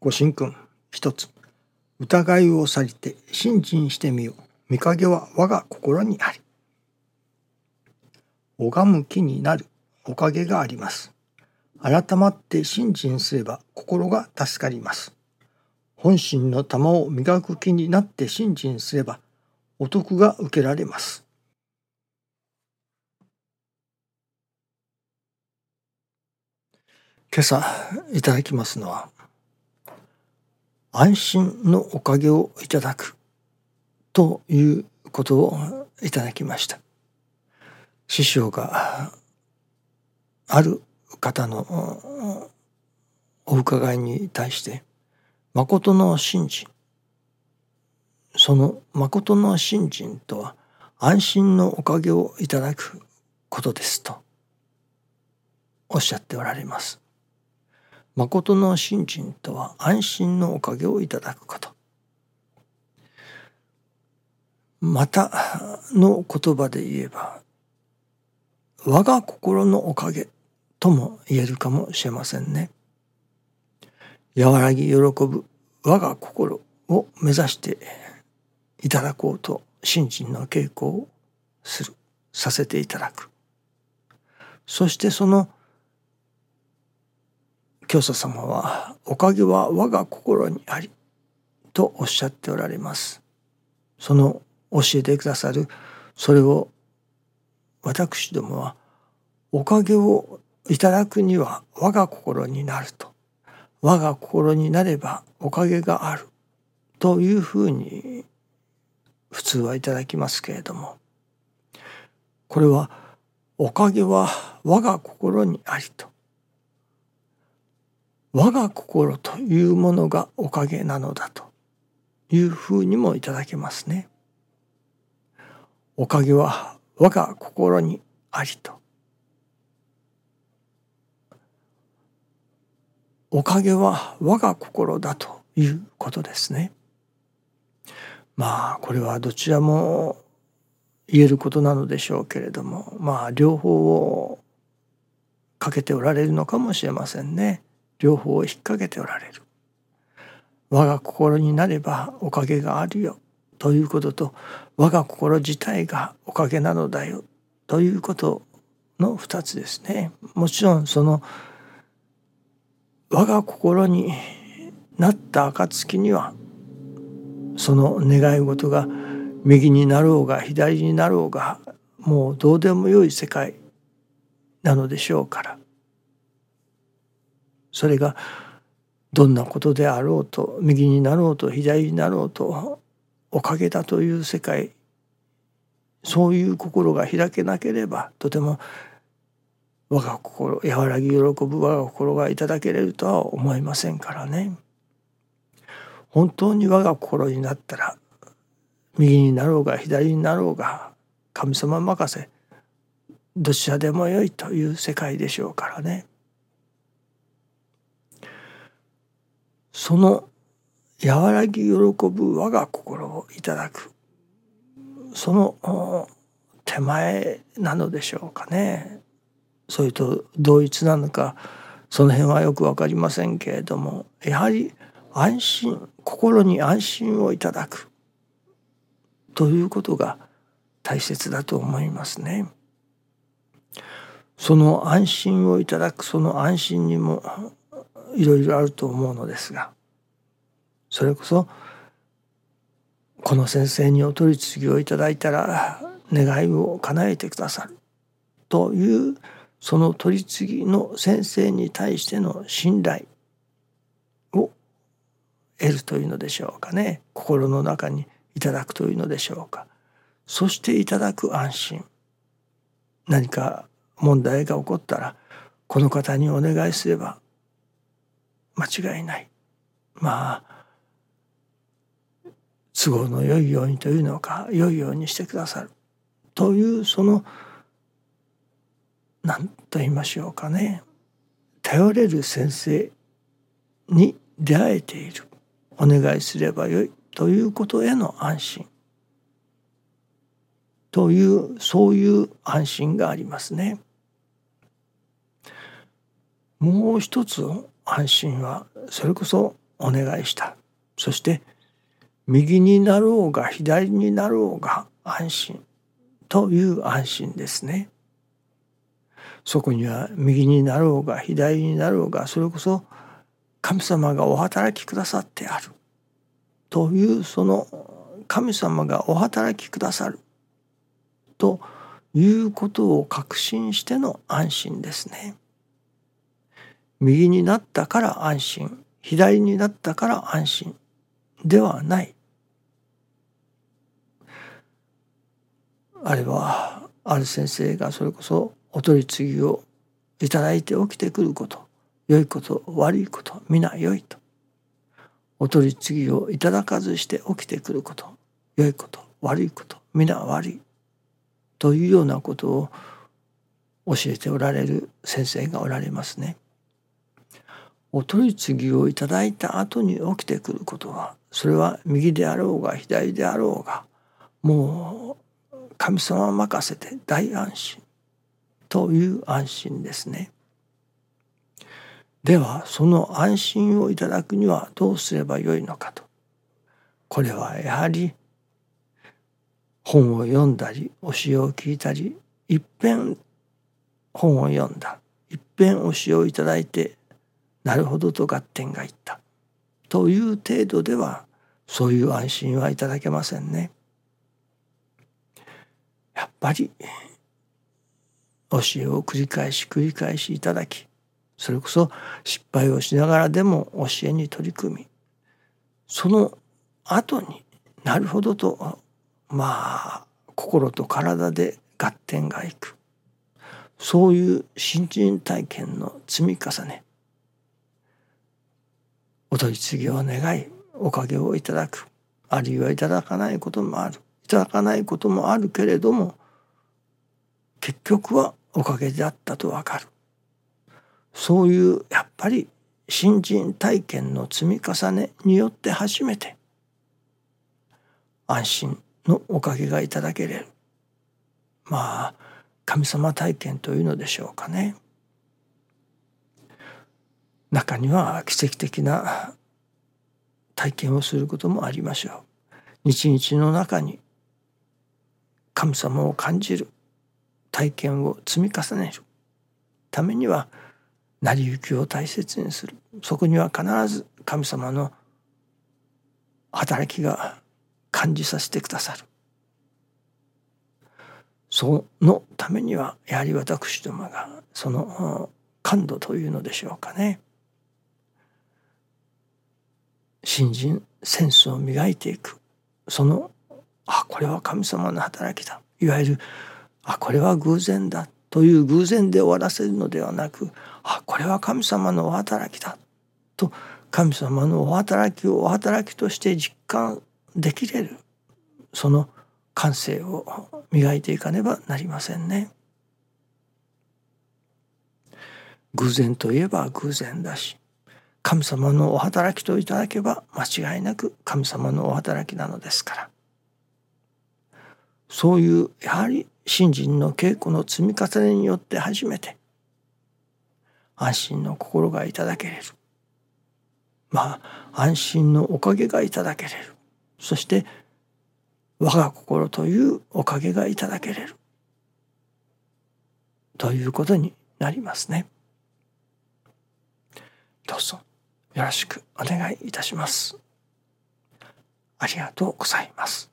ご神君一つ。疑いを去りて信心してみよう。見影は我が心にあり。拝む気になる。おかげがあります。改まって信心すれば心が助かります。本心の玉を磨く気になって信心すればお得が受けられます。今朝いただきますのは安心のおかげをいただくということをいただきました師匠がある方のお伺いに対して誠の信心その誠の信心とは安心のおかげをいただくことですとおっしゃっておられます。誠の信心とは安心のおかげをいただくこと。またの言葉で言えば我が心のおかげとも言えるかもしれませんね。和らぎ喜ぶ我が心を目指していただこうと信心の稽古をするさせていただくそしてその教祖様は「おかげは我が心にあり」とおっしゃっておられます。その教えてくださるそれを私どもはおかげをいただくには我が心になると。我が心になればおかげがあるというふうに普通はいただきますけれども。これはおかげは我が心にありと。我が心というものがおかげなのだというふうにもいただけますね。おかげは我が心にありと。おかげは我が心だということですね。まあこれはどちらも言えることなのでしょうけれどもまあ両方をかけておられるのかもしれませんね。両方を引っ掛けておられる。我が心になればおかげがあるよ。ということと我が心自体がおかげなのだよ。ということの二つですね。もちろんその我が心になった暁にはその願い事が右になろうが左になろうがもうどうでもよい世界なのでしょうから。それがどんなことであろうと右になろうと左になろうとおかげだという世界そういう心が開けなければとても我が心和らぎ喜ぶ我が心がいただけれるとは思いませんからね。本当に我が心になったら右になろうが左になろうが神様任せどちらでもよいという世界でしょうからね。その和らぎ喜ぶ我が心をいただくその手前なのでしょうかね。それと同一なのかその辺はよく分かりませんけれどもやはり安心心に安心をいただくということが大切だと思いますね。その安心をいただくその安心にもいろいろあると思うのですがそれこそこの先生にお取り次ぎをいただいたら願いを叶えてくださる。というその取り次ぎの先生に対しての信頼を得るというのでしょうかね。心の中にいただくというのでしょうか。そしていただく安心。何か問題が起こったらこの方にお願いすれば間違いない。まあ都合の良いようにというのか良いようにしてくださる。というその何と言いましょうかね。頼れる先生に出会えている。お願いすればよい。ということへの安心。というそういう安心がありますね。もう一つ安心はそれこそお願いした。そして右になろうが左になろうが安心という安心ですね。そこには右になろうが左になろうがそれこそ神様がお働きくださってあるというその神様がお働きくださるということを確信しての安心ですね。右になったから安心左になったから安心ではないあれはある先生がそれこそお取り次ぎをいただいて起きてくること良いこと悪いこと皆良いとお取り次ぎをいただかずして起きてくること良いこと悪いこと皆悪いというようなことを教えておられる先生がおられますね。お取り次ぎをいただいた後に起きてくることはそれは右であろうが左であろうがもう神様任せて大安心という安心ですね。ではその安心をいただくにはどうすればよいのかとこれはやはり本を読んだり教えを聞いたり一遍本を読んだ一遍教えをいただいてなるほどと合点がいったという程度ではそういう安心はいただけませんね。やっぱり教えを繰り返し繰り返しいただきそれこそ失敗をしながらでも教えに取り組みその後になるほどとまあ心と体で合点がいく。そういう新人体験の積み重ねお取り次ぎを願いおかげをいただく。あるいはいただかないこともある。いただかないこともあるけれども結局はおかげであったとわかる。そういうやっぱり新人体験の積み重ねによって初めて安心のおかげがいただけれる。まあ神様体験というのでしょうかね。中には奇跡的な体験をすることもありましょう。日々の中に神様を感じる体験を積み重ねる。ためには成り行きを大切にする。そこには必ず神様の働きが感じさせてくださる。そのためにはやはり私どもがその感度というのでしょうかね。新人センスを磨いていく。そのあこれは神様の働きだいわゆるあこれは偶然だという偶然で終わらせるのではなくあこれは神様のお働きだと神様のお働きをお働きとして実感できれるその感性を磨いていかねばなりませんね。偶然といえば偶然だし神様のお働きといただけば間違いなく神様のお働きなのですからそういうやはり信心の稽古の積み重ねによって初めて安心の心がいただけれるまあ安心のおかげがいただけれるそして我が心というおかげがいただけれるということになりますね。どうぞよろしくお願いいたします。ありがとうございます。